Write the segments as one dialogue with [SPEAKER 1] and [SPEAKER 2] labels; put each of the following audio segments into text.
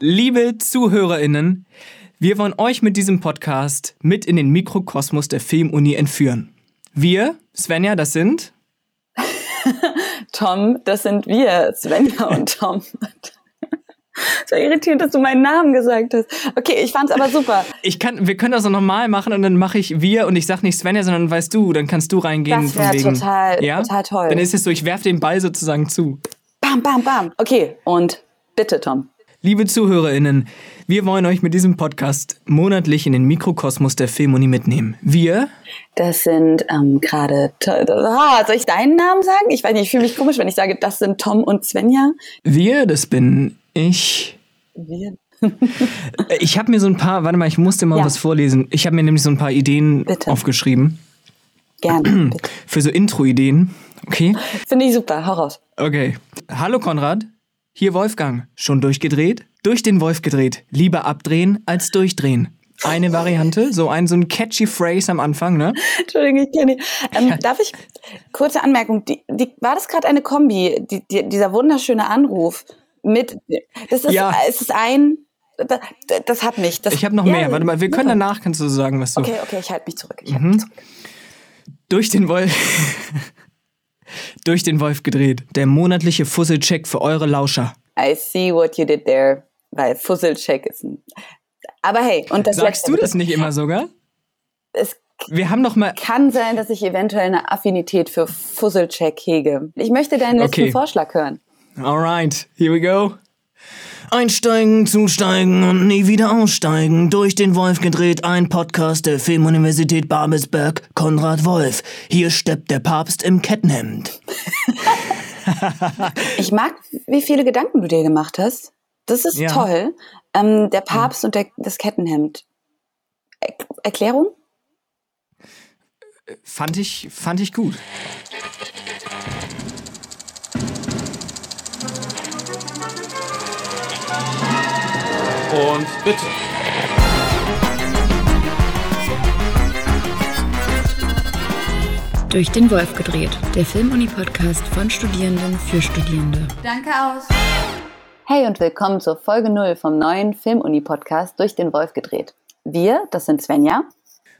[SPEAKER 1] Liebe ZuhörerInnen, wir wollen euch mit diesem Podcast mit in den Mikrokosmos der Filmuni entführen. Wir, Svenja, das sind
[SPEAKER 2] Tom, das sind wir, Svenja und Tom. Es war irritierend, dass du meinen Namen gesagt hast. Okay, ich fand's aber super.
[SPEAKER 1] Ich kann, wir können das auch nochmal machen und dann mache ich wir und ich sag nicht Svenja, sondern weißt du, dann kannst du reingehen.
[SPEAKER 2] Das wäre total,
[SPEAKER 1] ja?
[SPEAKER 2] total toll.
[SPEAKER 1] Dann ist es so, ich werfe den Ball sozusagen zu.
[SPEAKER 2] Bam, bam, bam. Okay, und bitte, Tom.
[SPEAKER 1] Liebe ZuhörerInnen, wir wollen euch mit diesem Podcast monatlich in den Mikrokosmos der Filmuni mitnehmen. Wir,
[SPEAKER 2] Das sind ähm, gerade. Ah, soll ich deinen Namen sagen? Ich weiß nicht, ich fühle mich komisch, wenn ich sage, das sind Tom und Svenja.
[SPEAKER 1] wir, das bin ich.
[SPEAKER 2] Wir.
[SPEAKER 1] Ich habe mir so ein paar, warte mal, ich musste mal
[SPEAKER 2] Ja.
[SPEAKER 1] was vorlesen. Ich habe mir nämlich so ein paar Ideen
[SPEAKER 2] Bitte.
[SPEAKER 1] aufgeschrieben.
[SPEAKER 2] Gerne. bitte.
[SPEAKER 1] Für so Intro-Ideen. Okay?
[SPEAKER 2] Finde ich super. Hau raus.
[SPEAKER 1] Okay. Hallo Konrad. Hier Wolfgang. Schon durchgedreht? Durch den Wolf gedreht. Lieber abdrehen als durchdrehen. Eine Variante, so ein, so ein catchy Phrase am Anfang, ne?
[SPEAKER 2] Entschuldigung, ich kenne. Ähm, darf ich, kurze Anmerkung, die, die, war das gerade eine Kombi, die, die, dieser wunderschöne Anruf mit, das ist,
[SPEAKER 1] Ja.
[SPEAKER 2] es ist ein, das, das hat mich. Das,
[SPEAKER 1] Ich habe noch
[SPEAKER 2] Ja,
[SPEAKER 1] mehr. Warte mal, wir können danach, kannst du sagen, was du.
[SPEAKER 2] Okay, okay, ich halte mich zurück. Ich
[SPEAKER 1] Mhm.
[SPEAKER 2] mich zurück.
[SPEAKER 1] Durch den Wolf. Durch den Wolf gedreht. Der monatliche Fusselcheck für eure Lauscher.
[SPEAKER 2] I see what you did there, weil Fusselcheck ist ein, aber hey, und das
[SPEAKER 1] Sagst
[SPEAKER 2] letzte,
[SPEAKER 1] du das nicht immer sogar?
[SPEAKER 2] Es
[SPEAKER 1] Wir haben noch mal.
[SPEAKER 2] kann sein, dass ich eventuell eine Affinität für Fusselcheck hege. Ich möchte deinen letzten
[SPEAKER 1] Okay.
[SPEAKER 2] Vorschlag hören.
[SPEAKER 1] Alright, here we go. Einsteigen, zusteigen und nie wieder aussteigen. Durch den Wolf gedreht, ein Podcast der Filmuniversität Babelsberg, Konrad Wolf. Hier steppt der Papst im Kettenhemd.
[SPEAKER 2] Ich mag, wie viele Gedanken du dir gemacht hast. Das ist
[SPEAKER 1] Ja.
[SPEAKER 2] toll. Ähm, der Papst und der, das Kettenhemd. Er Erklärung?
[SPEAKER 1] Fand ich, fand ich gut.
[SPEAKER 3] Und bitte.
[SPEAKER 4] Durch den Wolf gedreht, der Filmuni-Podcast von Studierenden für Studierende.
[SPEAKER 2] Danke aus. Hey und willkommen zur Folge 0 vom neuen Filmuni-Podcast durch den Wolf gedreht. Wir, das sind Svenja.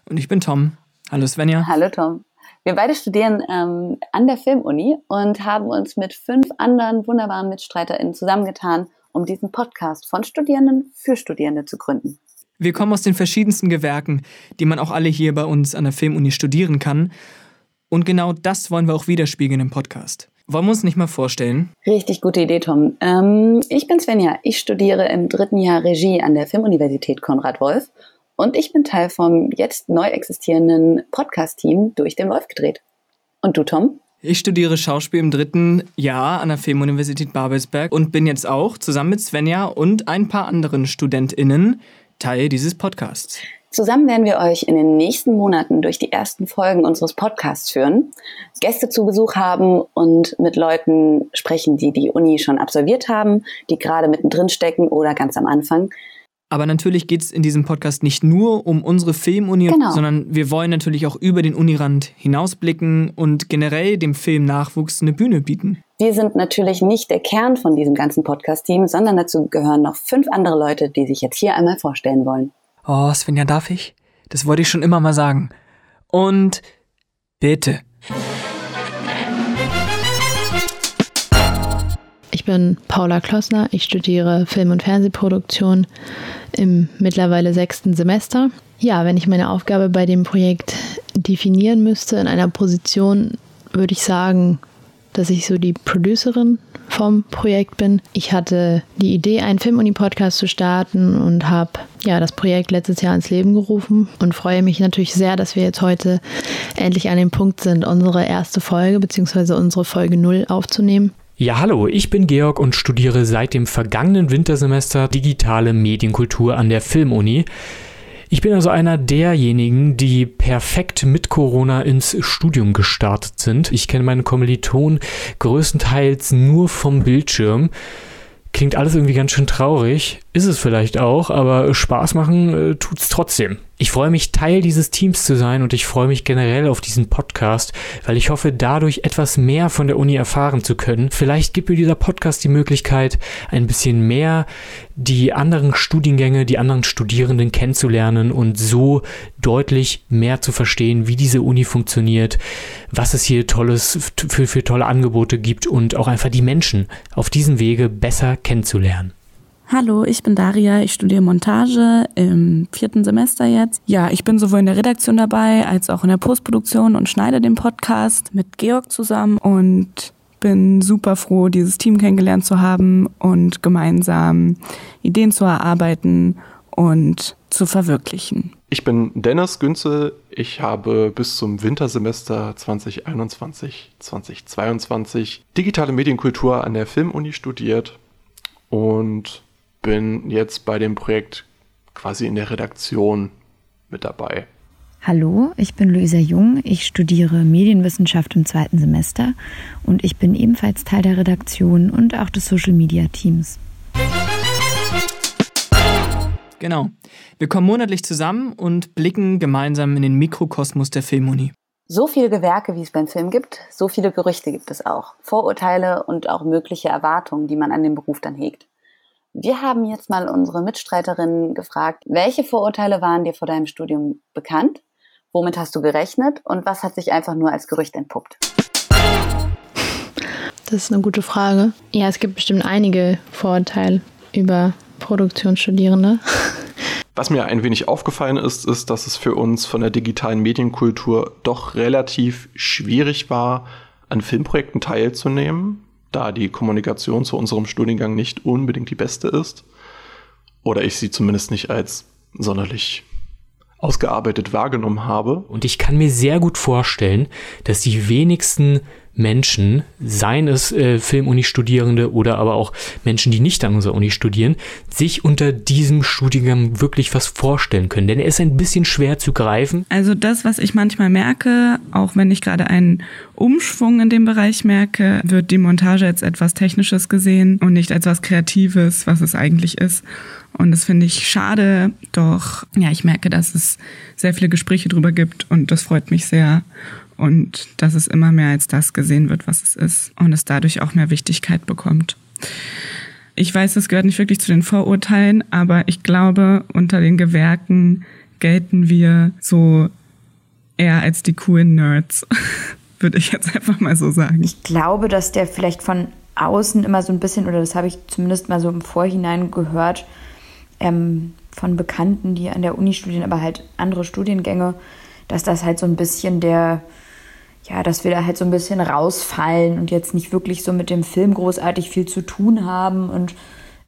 [SPEAKER 1] Und ich bin Tom. Hallo Svenja.
[SPEAKER 2] Hallo Tom. Wir beide studieren ähm, an der Filmuni und haben uns mit fünf anderen wunderbaren MitstreiterInnen zusammengetan, um diesen Podcast von Studierenden für Studierende zu gründen.
[SPEAKER 1] Wir kommen aus den verschiedensten Gewerken, die man auch alle hier bei uns an der Filmuni studieren kann. Und genau das wollen wir auch widerspiegeln im Podcast. Wollen wir uns nicht mal vorstellen?
[SPEAKER 2] Richtig gute Idee, Tom. Ähm, ich bin Svenja. Ich studiere im dritten Jahr Regie an der Filmuniversität Konrad Wolf und ich bin Teil vom jetzt neu existierenden Podcast-Team durch den Wolf gedreht. Und du, Tom?
[SPEAKER 1] Ich studiere Schauspiel im dritten Jahr an der Filmuniversität Babelsberg und bin jetzt auch zusammen mit Svenja und ein paar anderen StudentInnen Teil dieses Podcasts.
[SPEAKER 2] Zusammen werden wir euch in den nächsten Monaten durch die ersten Folgen unseres Podcasts führen, Gäste zu Besuch haben und mit Leuten sprechen, die die Uni schon absolviert haben, die gerade mittendrin stecken oder ganz am Anfang.
[SPEAKER 1] Aber natürlich geht es in diesem Podcast nicht nur um unsere Filmuni,
[SPEAKER 2] Genau.
[SPEAKER 1] sondern wir wollen natürlich auch über den Unirand hinausblicken und generell dem Filmnachwuchs eine Bühne bieten.
[SPEAKER 2] Wir sind natürlich nicht der Kern von diesem ganzen Podcast-Team, sondern dazu gehören noch fünf andere Leute, die sich jetzt hier einmal vorstellen wollen.
[SPEAKER 1] Oh, Svenja, darf ich? Das wollte ich schon immer mal sagen. Und bitte.
[SPEAKER 5] Bin Paula Klossner, ich studiere Film- und Fernsehproduktion im mittlerweile sechsten Semester. Ja, wenn ich meine Aufgabe bei dem Projekt definieren müsste in einer Position, würde ich sagen, dass ich so die Producerin vom Projekt bin. Ich hatte die Idee, einen Filmuni-Podcast zu starten und habe ja das Projekt letztes Jahr ins Leben gerufen und freue mich natürlich sehr, dass wir jetzt heute endlich an dem Punkt sind, unsere erste Folge bzw. unsere Folge 0 aufzunehmen.
[SPEAKER 3] Ja, hallo, ich bin Georg und studiere seit dem vergangenen Wintersemester digitale Medienkultur an der Filmuni. Ich bin also einer derjenigen, die perfekt mit Corona ins Studium gestartet sind. Ich kenne meine Kommilitonen größtenteils nur vom Bildschirm. Klingt alles irgendwie ganz schön traurig, ist es vielleicht auch, aber Spaß machen äh, tut's trotzdem. Ich freue mich, Teil dieses Teams zu sein und ich freue mich generell auf diesen Podcast, weil ich hoffe, dadurch etwas mehr von der Uni erfahren zu können. Vielleicht gibt mir dieser Podcast die Möglichkeit, ein bisschen mehr die anderen Studiengänge, die anderen Studierenden kennenzulernen und so deutlich mehr zu verstehen, wie diese Uni funktioniert, was es hier tolles für, für tolle Angebote gibt und auch einfach die Menschen auf diesem Wege besser kennenzulernen.
[SPEAKER 6] Hallo, ich bin Daria, ich studiere Montage im vierten Semester jetzt. Ja, ich bin sowohl in der Redaktion dabei als auch in der Postproduktion und schneide den Podcast mit Georg zusammen und bin super froh, dieses Team kennengelernt zu haben und gemeinsam Ideen zu erarbeiten und zu verwirklichen.
[SPEAKER 7] Ich bin Dennis Günzel. Ich habe bis zum Wintersemester 2021, 2022 digitale Medienkultur an der Filmuni studiert und bin jetzt bei dem Projekt quasi in der Redaktion mit dabei.
[SPEAKER 4] Hallo, ich bin Luisa Jung. Ich studiere Medienwissenschaft im zweiten Semester und ich bin ebenfalls Teil der Redaktion und auch des Social Media Teams.
[SPEAKER 1] Genau. Wir kommen monatlich zusammen und blicken gemeinsam in den Mikrokosmos der Filmuni.
[SPEAKER 2] So viele Gewerke, wie es beim Film gibt, so viele Gerüchte gibt es auch. Vorurteile und auch mögliche Erwartungen, die man an den Beruf dann hegt. Wir haben jetzt mal unsere Mitstreiterinnen gefragt, welche Vorurteile waren dir vor deinem Studium bekannt? Womit hast du gerechnet? Und was hat sich einfach nur als Gerücht entpuppt?
[SPEAKER 5] Das ist eine gute Frage. Ja, es gibt bestimmt einige Vorurteile über Produktionsstudierende.
[SPEAKER 7] Was mir ein wenig aufgefallen ist, ist, dass es für uns von der digitalen Medienkultur doch relativ schwierig war, an Filmprojekten teilzunehmen, da die Kommunikation zu unserem Studiengang nicht unbedingt die beste ist. Oder ich sie zumindest nicht als sonderlich ausgearbeitet wahrgenommen habe.
[SPEAKER 3] Und ich kann mir sehr gut vorstellen, dass die wenigsten Menschen, seien es äh, Filmuni-Studierende oder aber auch Menschen, die nicht an unserer Uni studieren, sich unter diesem Studiengang wirklich was vorstellen können. Denn er ist ein bisschen schwer zu greifen.
[SPEAKER 6] Also das, was ich manchmal merke, auch wenn ich gerade einen Umschwung in dem Bereich merke, wird die Montage als etwas Technisches gesehen und nicht als was Kreatives, was es eigentlich ist. Und das finde ich schade, doch ja, ich merke, dass es sehr viele Gespräche drüber gibt und das freut mich sehr und dass es immer mehr als das gesehen wird, was es ist und es dadurch auch mehr Wichtigkeit bekommt. Ich weiß, das gehört nicht wirklich zu den Vorurteilen, aber ich glaube, unter den Gewerken gelten wir so eher als die coolen Nerds, würde ich jetzt einfach mal so sagen.
[SPEAKER 8] Ich glaube, dass der vielleicht von außen immer so ein bisschen, oder das habe ich zumindest mal so im Vorhinein gehört, ähm, von Bekannten, die an der Uni studieren, aber halt andere Studiengänge, dass das halt so ein bisschen der, ja, dass wir da halt so ein bisschen rausfallen und jetzt nicht wirklich so mit dem Film großartig viel zu tun haben und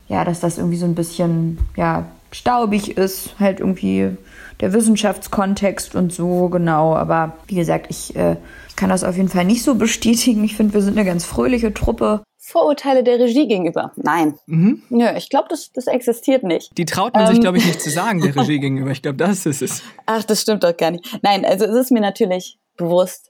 [SPEAKER 8] ja, dass das irgendwie so ein bisschen, ja, staubig ist, halt irgendwie der Wissenschaftskontext und so, genau. Aber wie gesagt, ich, äh, ich kann das auf jeden Fall nicht so bestätigen. Ich finde, wir sind eine ganz fröhliche Truppe.
[SPEAKER 2] Vorurteile der Regie gegenüber. Nein. Mhm. Nö, ich glaube, das, das existiert nicht.
[SPEAKER 1] Die traut man ähm. sich, glaube ich, nicht zu sagen, der Regie gegenüber. Ich glaube, das ist es.
[SPEAKER 2] Ach, das stimmt doch gar nicht. Nein, also es ist mir natürlich bewusst,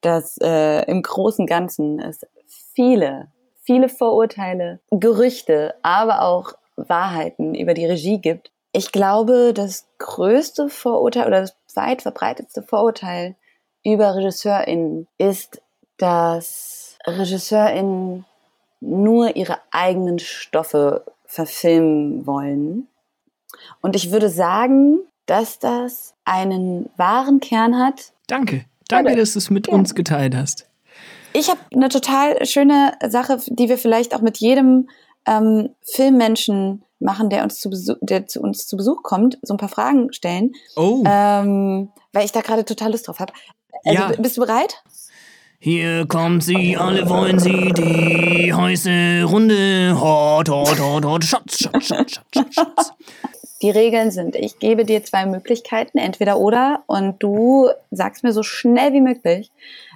[SPEAKER 2] dass äh, im großen Ganzen es viele, viele Vorurteile, Gerüchte, aber auch Wahrheiten über die Regie gibt. Ich glaube, das größte Vorurteil oder das weit verbreitetste Vorurteil über RegisseurInnen ist, dass RegisseurInnen nur ihre eigenen Stoffe verfilmen wollen. Und ich würde sagen, dass das einen wahren Kern hat.
[SPEAKER 1] Danke. Danke, dass du es mit ja. uns geteilt hast.
[SPEAKER 2] Ich habe eine total schöne Sache, die wir vielleicht auch mit jedem ähm, Filmmenschen machen, der uns zu Besuch, der zu uns zu Besuch kommt, so ein paar Fragen stellen.
[SPEAKER 1] Oh.
[SPEAKER 2] Ähm, weil ich da gerade total Lust drauf habe. Also, ja. Bist du bereit?
[SPEAKER 1] Hier kommt sie, alle wollen sie, die heiße Runde. Hot, hot, hot, hot, Schatz, Schatz, Schatz, Schatz, Schatz.
[SPEAKER 2] Die Regeln sind, ich gebe dir zwei Möglichkeiten, entweder oder, und du sagst mir so schnell wie möglich,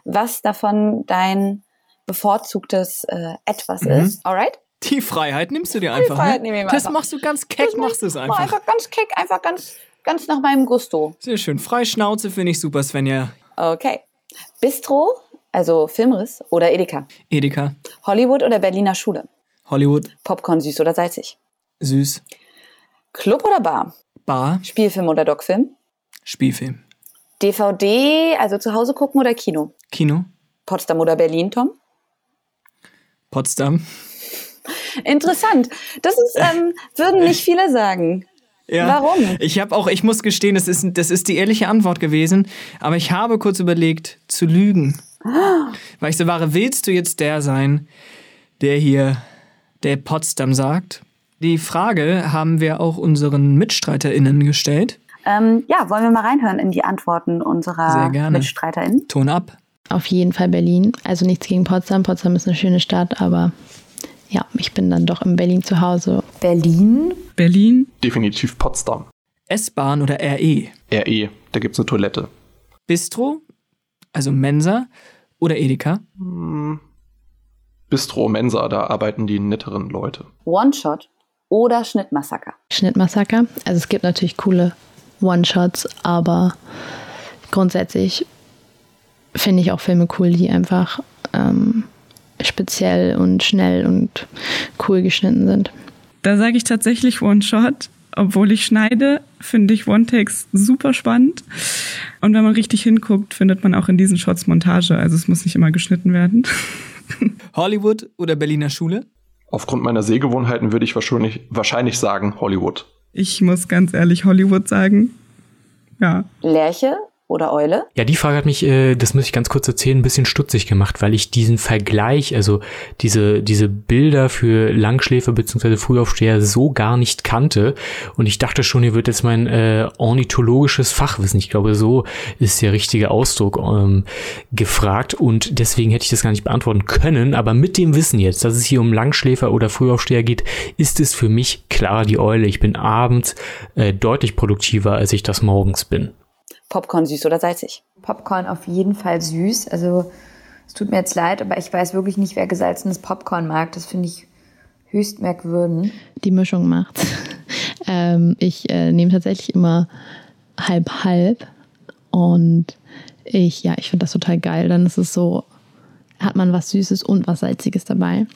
[SPEAKER 2] was davon dein bevorzugtes äh, Etwas mhm. ist. Alright?
[SPEAKER 1] Die Freiheit nimmst du dir einfach. Die Freiheit ne? nehme ich mir Das einfach. machst du ganz keck, das machst du es einfach.
[SPEAKER 2] Einfach ganz keck, einfach ganz, ganz nach meinem Gusto.
[SPEAKER 1] Sehr schön. Freischnauze finde ich super, Svenja.
[SPEAKER 2] Okay. Bistro also Filmriss oder Edeka?
[SPEAKER 1] Edeka.
[SPEAKER 2] Hollywood oder Berliner Schule?
[SPEAKER 1] Hollywood.
[SPEAKER 2] Popcorn süß oder salzig?
[SPEAKER 1] Süß.
[SPEAKER 2] Club oder Bar?
[SPEAKER 1] Bar.
[SPEAKER 2] Spielfilm oder Doc-Film?
[SPEAKER 1] Spielfilm.
[SPEAKER 2] DVD, also zu Hause gucken oder Kino?
[SPEAKER 1] Kino.
[SPEAKER 2] Potsdam oder Berlin, Tom?
[SPEAKER 1] Potsdam.
[SPEAKER 2] Interessant. Das ist, ähm, würden nicht viele sagen.
[SPEAKER 1] Ja.
[SPEAKER 2] Warum?
[SPEAKER 1] Ich habe auch, ich muss gestehen, das ist, das ist die ehrliche Antwort gewesen, aber ich habe kurz überlegt, zu lügen. Weil ich so war, willst du jetzt der sein, der hier, der Potsdam sagt? Die Frage haben wir auch unseren MitstreiterInnen gestellt.
[SPEAKER 2] Ähm, ja, wollen wir mal reinhören in die Antworten
[SPEAKER 1] Sehr
[SPEAKER 2] unserer
[SPEAKER 1] gerne.
[SPEAKER 2] MitstreiterInnen?
[SPEAKER 1] Ton ab.
[SPEAKER 5] Auf jeden Fall Berlin. Also nichts gegen Potsdam. Potsdam ist eine schöne Stadt, aber ja, ich bin dann doch in Berlin zu Hause.
[SPEAKER 8] Berlin?
[SPEAKER 6] Berlin,
[SPEAKER 7] Definitiv Potsdam.
[SPEAKER 1] S-Bahn oder RE?
[SPEAKER 7] RE, da gibt's eine Toilette.
[SPEAKER 1] Bistro, also Mensa oder Edeka?
[SPEAKER 7] Bistro, Mensa, da arbeiten die netteren Leute.
[SPEAKER 2] One-Shot oder Schnittmassaker?
[SPEAKER 5] Schnittmassaker. Also es gibt natürlich coole One-Shots, aber grundsätzlich finde ich auch Filme cool, die einfach ähm, speziell und schnell und cool geschnitten sind.
[SPEAKER 6] da sage ich tatsächlich One-Shot. Obwohl ich schneide, finde ich One-Takes super spannend. Und wenn man richtig hinguckt, findet man auch in diesen Shots Montage. Also es muss nicht immer geschnitten werden.
[SPEAKER 1] Hollywood oder Berliner Schule?
[SPEAKER 7] Aufgrund meiner Sehgewohnheiten würde ich wahrscheinlich, wahrscheinlich sagen Hollywood.
[SPEAKER 6] Ich muss ganz ehrlich Hollywood sagen. Ja.
[SPEAKER 2] Lerche oder Eule?
[SPEAKER 3] Ja, die Frage hat mich, äh, das muss ich ganz kurz erzählen, ein bisschen stutzig gemacht, weil ich diesen Vergleich, also diese, diese Bilder für Langschläfer bzw. Frühaufsteher so gar nicht kannte. Und ich dachte schon, hier wird jetzt mein äh, ornithologisches Fachwissen, ich glaube, so ist der richtige Ausdruck, ähm, gefragt. Und deswegen hätte ich das gar nicht beantworten können. Aber mit dem Wissen jetzt, dass es hier um Langschläfer oder Frühaufsteher geht, ist es für mich klar die Eule. Ich bin abends äh, deutlich produktiver, als ich das morgens bin.
[SPEAKER 2] Popcorn süß oder salzig?
[SPEAKER 8] Popcorn auf jeden Fall süß. Also es tut mir jetzt leid, aber ich weiß wirklich nicht, wer gesalzenes Popcorn mag. Das finde ich höchst merkwürdig.
[SPEAKER 5] Die Mischung macht's. ähm, ich äh, nehme tatsächlich immer halb halb und ich, ja, ich finde das total geil. Dann ist es so, hat man was Süßes und was Salziges dabei.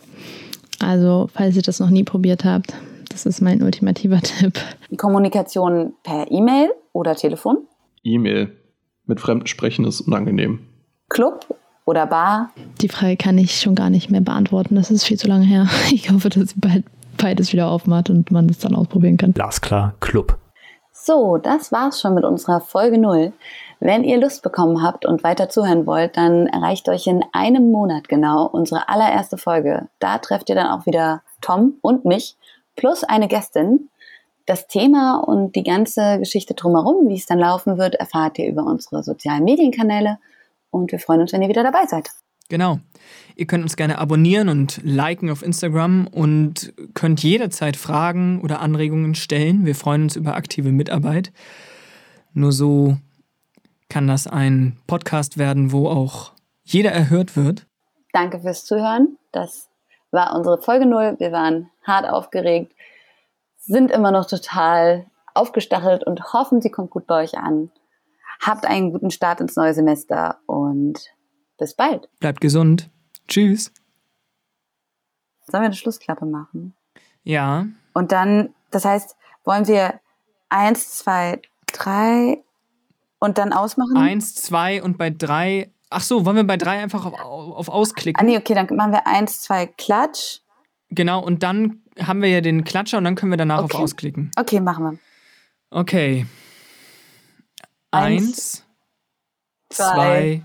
[SPEAKER 5] Also, falls ihr das noch nie probiert habt, das ist mein ultimativer Tipp.
[SPEAKER 2] Die Kommunikation per E-Mail oder Telefon?
[SPEAKER 7] E-Mail. Mit Fremden sprechen ist unangenehm.
[SPEAKER 2] Club oder Bar?
[SPEAKER 5] Die Frage kann ich schon gar nicht mehr beantworten. Das ist viel zu lange her. Ich hoffe, dass bald beides wieder aufmacht und man das dann ausprobieren kann.
[SPEAKER 3] Glasklar, Club.
[SPEAKER 2] So, das war's schon mit unserer Folge 0. Wenn ihr Lust bekommen habt und weiter zuhören wollt, dann erreicht euch in einem Monat genau unsere allererste Folge. Da trefft ihr dann auch wieder Tom und mich plus eine Gästin. Das Thema und die ganze Geschichte drumherum, wie es dann laufen wird, erfahrt ihr über unsere sozialen Medienkanäle und wir freuen uns, wenn ihr wieder dabei seid.
[SPEAKER 1] Genau. Ihr könnt uns gerne abonnieren und liken auf Instagram und könnt jederzeit Fragen oder Anregungen stellen. Wir freuen uns über aktive Mitarbeit. Nur so kann das ein Podcast werden, wo auch jeder erhört wird.
[SPEAKER 2] Danke fürs Zuhören. Das war unsere Folge 0. Wir waren hart aufgeregt, sind immer noch total aufgestachelt und hoffen, sie kommt gut bei euch an. Habt einen guten Start ins neue Semester und bis bald.
[SPEAKER 1] Bleibt gesund. Tschüss.
[SPEAKER 2] Sollen wir eine Schlussklappe machen?
[SPEAKER 1] Ja.
[SPEAKER 2] Und dann, das heißt, wollen wir eins, zwei, drei und dann ausmachen?
[SPEAKER 1] Eins, zwei und bei drei. Ach so, wollen wir bei drei einfach auf, auf
[SPEAKER 2] Ah,
[SPEAKER 1] ausklicken?
[SPEAKER 2] nee, okay, dann machen wir eins, zwei, Klatsch.
[SPEAKER 1] Genau, und dann haben wir ja den Klatscher und dann können wir danach
[SPEAKER 2] Okay.
[SPEAKER 1] auf ausklicken.
[SPEAKER 2] Okay, machen wir.
[SPEAKER 1] Okay.
[SPEAKER 2] Eins,
[SPEAKER 1] Eins,
[SPEAKER 2] zwei,
[SPEAKER 1] zwei